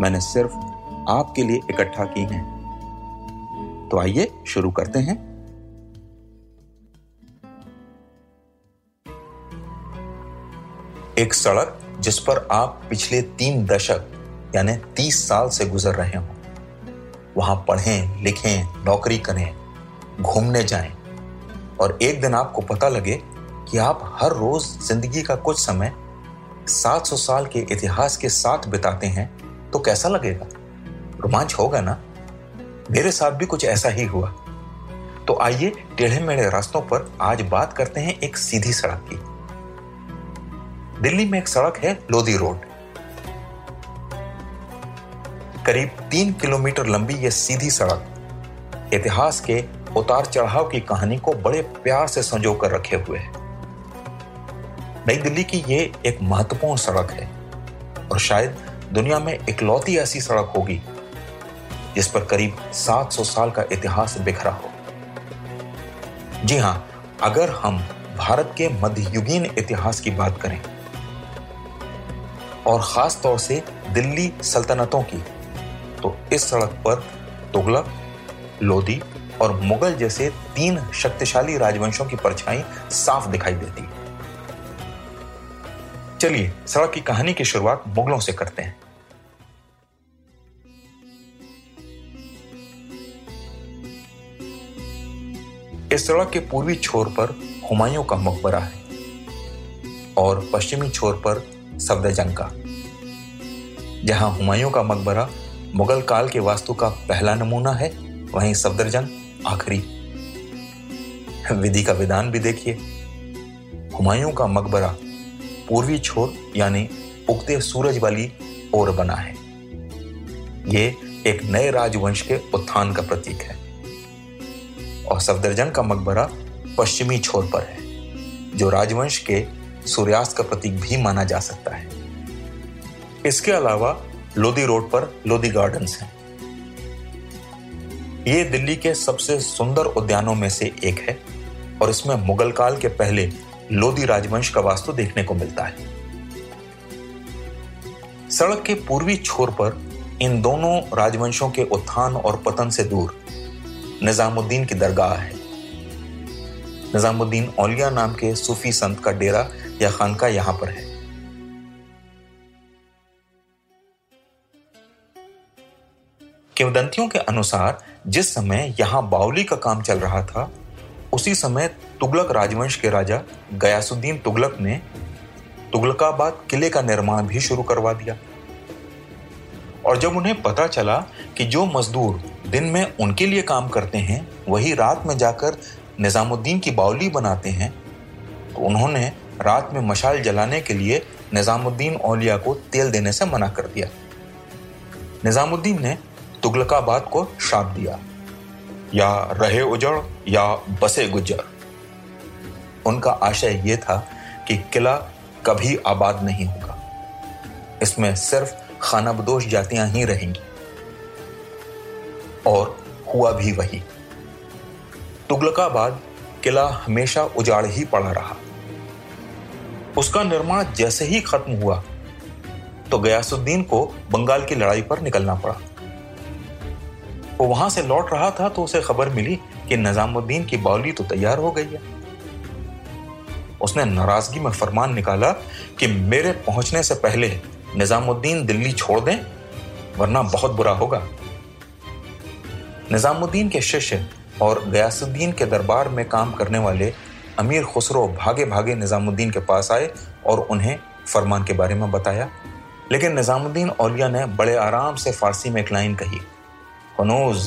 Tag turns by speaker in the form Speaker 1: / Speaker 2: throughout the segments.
Speaker 1: मैंने सिर्फ़ आपके लिए इकट्ठा की हैं। तो आइए शुरू करते हैं। एक सड़क जिस पर आप पिछले तीन दशक, यानी तीस साल से गुजर रहे हो, वहाँ पढ़ें, लिखें, नौकरी करें, घूमने जाएँ, और एक दिन आपको पता लगे कि आप हर रोज ज़िंदगी का कुछ समय 700 साल के इतिहास के साथ बिताते हैं तो कैसा लगेगा? रोमांच होगा ना? मेरे साथ भी कुछ ऐसा ही हुआ। तो आइए टेढ़े मेढ़े रास्तों पर आज बात करते हैं एक सीधी सड़क की। दिल्ली में एक सड़क है लोधी रोड। करीब तीन किलोमीटर लंबी यह सीधी सड़क इतिहास के उतार चढ़ाव की कहानी को बड़े प्यार से संजो कर रखे हुए है। नई दिल्ली की यह एक महत्वपूर्ण सड़क है और शायद दुनिया में इकलौती ऐसी सड़क होगी, जिस पर करीब 700 साल का इतिहास बिखरा हो। जी हाँ, अगर हम भारत के मध्ययुगीन इतिहास की बात करें, और खास तौर से दिल्ली सल्तनतों की तो इस सड़क पर तुगलक, लोधी और मुगल जैसे तीन शक्तिशाली राजवंशों की परछाई साफ़ दिखाई देती। है चलिए, सड़क की कहानी की शुरुआत मुगलों से करते हैं। इस सड़क के पूर्वी छोर पर हुमायूं का मकबरा है और पश्चिमी छोर पर सफदरजंग का। जहाँ हुमायूं का मकबरा मुगल काल के वास्तु का पहला नमूना है, वहीं सफदरजंग आखिरी। विधि का विधान भी देखिए। हुमायूं का मकबरा पूर्वी छोर, यानी उगते सूरज वाली ओर बना है। ये एक नए राजवंश के उत्थान का प्रतीक है। और सफदरजंग का मकबरा पश्चिमी छोर पर है, जो राजवंश के सूर्यास्त का प्रतीक भी माना जा सकता है। इसके अलावा लोधी रोड पर लोधी गार्डन्स हैं। ये दिल्ली के सबसे सुंदर उद्यानों में से एक है, और इसमें मुगल काल के पहले लोधी राजवंश का वास्तु देखने को मिलता है। सड़क के पूर्वी छोर पर इन दोनों राजवंशों के उत्थान और पतन से दूर निजामुद्दीन की दरगाह है। निजामुद्दीन औलिया नाम के सूफी संत का डेरा या खानका यहाँ पर है। किंवदंतियों के अनुसार जिस समय यहाँ बाउली का काम चल रहा था उसी समय तुगलक राजवंश के राजा गयासुद्दीन तुगलक ने तुगलकाबाद किले का निर्माण भी शुरू करवा दिया। और जब उन्हें पता चला कि जो मजदूर दिन में उनके लिए काम करते हैं, वही रात में जाकर निजामुद्दीन की बाउली बनाते हैं तो उन्होंने रात में मशाल जलाने के लिए निजामुद्दीन औलिया को तेल देने से मना कर दिया। निजामुद्दीन ने तुगलकाबाद को श्राप दिया। या रहे उजड़ या बसे गुजर उनका आशय यह था कि किला कभी आबाद नहीं होगा। इसमें सिर्फ़ खाना बदोश जातियाँ ही रहेंगी। और हुआ भी वही। तुगलकाबाद किला हमेशा उजाड़ ही पड़ा रहा। उसका निर्माण जैसे ही खत्म हुआ तो गयासुद्दीन को बंगाल की लड़ाई पर निकलना पड़ा। वो वहाँ से लौट रहा था तो उसे खबर मिली कि निजामुद्दीन की बाउली तो तैयार हो गई है। उसने नाराज़गी में फरमान निकाला कि मेरे पहुँचने से पहले निजामुद्दीन दिल्ली छोड़ दें, वरना बहुत बुरा होगा। निजामुद्दीन के शिष्य और गयासुद्दीन के दरबार में काम करने वाले अमीर खुसरो भागे भागे निजामुद्दीन के पास आए और उन्हें फरमान के बारे में बताया। लेकिन निजामुद्दीन औलिया ने बड़े आराम से फारसी में एक लाइन कही। हनूज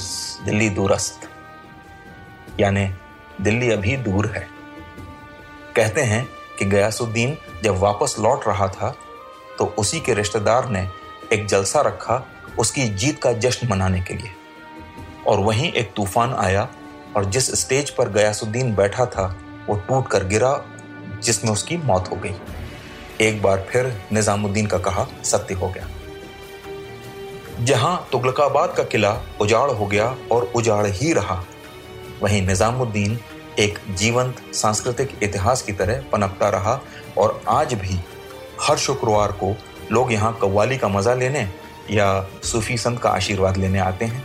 Speaker 1: दिल्ली दूरस्त यानी दिल्ली अभी दूर है। कहते हैं कि गयासुद्दीन जब वापस लौट रहा था तो उसी के रिश्तेदार ने एक जलसा रखा उसकी जीत का जश्न मनाने के लिए। और वहीं एक तूफ़ान आया और जिस स्टेज पर गयासुद्दीन बैठा था, वो टूट कर गिरा, जिसमें उसकी मौत हो गई। एक बार फिर निजामुद्दीन का कहा, सत्य हो गया। जहाँ तुगलकाबाद का किला उजाड़ हो गया और उजाड़ ही रहा। वहीं निजामुद्दीन एक जीवंत सांस्कृतिक इतिहास की तरह पनपता रहा और आज भी हर शुक्रवार को लोग यहाँ कव्वाली का मज़ा लेने या सूफी संत का आशीर्वाद लेने आते हैं।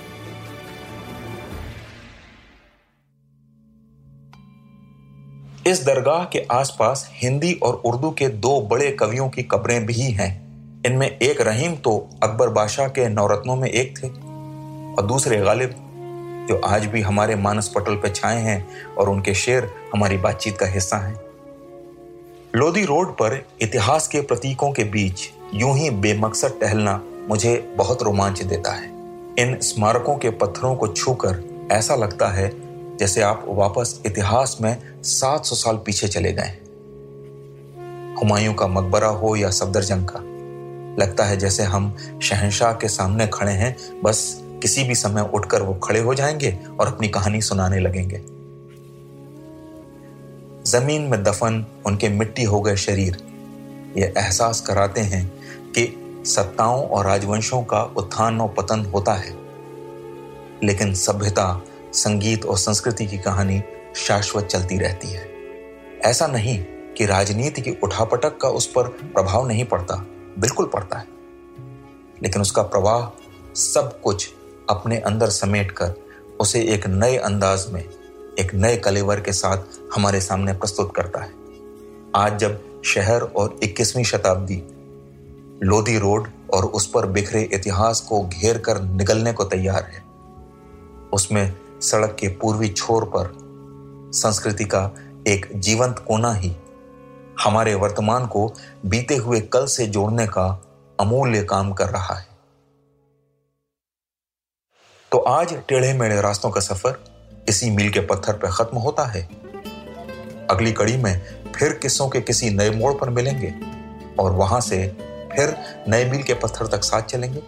Speaker 1: इस दरगाह के आसपास हिंदी और उर्दू के दो बड़े कवियों की कब्रें भी हैं। इनमें एक रहीम तो अकबर बादशाह के नवरत्नों में एक थे, और दूसरे गालिब, जो आज भी हमारे मानस पटल पर छाए हैं और उनके शेर हमारी बातचीत का हिस्सा हैं। लोधी रोड पर इतिहास के प्रतीकों के बीच यूँ ही बेमकसद टहलना मुझे बहुत रोमांच देता है। इन स्मारकों के पत्थरों को छूकर ऐसा लगता है जैसे आप वापस इतिहास में 700 साल पीछे चले गए हुमायूं का मकबरा हो या सफदरजंग का लगता है जैसे हम शहनशाह के सामने खड़े हैं। बस किसी भी समय उठकर वो खड़े हो जाएँगे और अपनी कहानी सुनाने लगेंगे। ज़मीन में दफन उनके मिट्टी हो गए शरीर। ये एहसास कराते हैं कि सत्ताओं और राजवंशों का उत्थान और पतन होता है। लेकिन सभ्यता, संगीत और संस्कृति की कहानी शाश्वत चलती रहती है। ऐसा नहीं कि राजनीति की उठापटक का उस पर प्रभाव नहीं पड़ता। बिल्कुल पड़ता है। लेकिन उसका प्रवाह सब कुछ अपने अंदर समेट कर उसे एक नए अंदाज में, एक नए कलेवर के साथ हमारे सामने प्रस्तुत करता है। आज जब शहर और 21वीं शताब्दी, लोधी रोड और उस पर बिखरे इतिहास को घेर कर निकलने को तैयार है, उसमें सड़क के पूर्वी छोर पर संस्कृति का एक जीवंत कोना ही हमारे वर्तमान को बीते हुए कल से जोड़ने का अमूल्य काम कर रहा है। तो आज टेढ़े मेढ़े रास्तों का सफ़र इसी मील के पत्थर पर खत्म होता है। अगली कड़ी में फिर किस्सों के किसी नए मोड़ पर मिलेंगे और वहाँ से फिर नए मील के पत्थर तक साथ चलेंगे।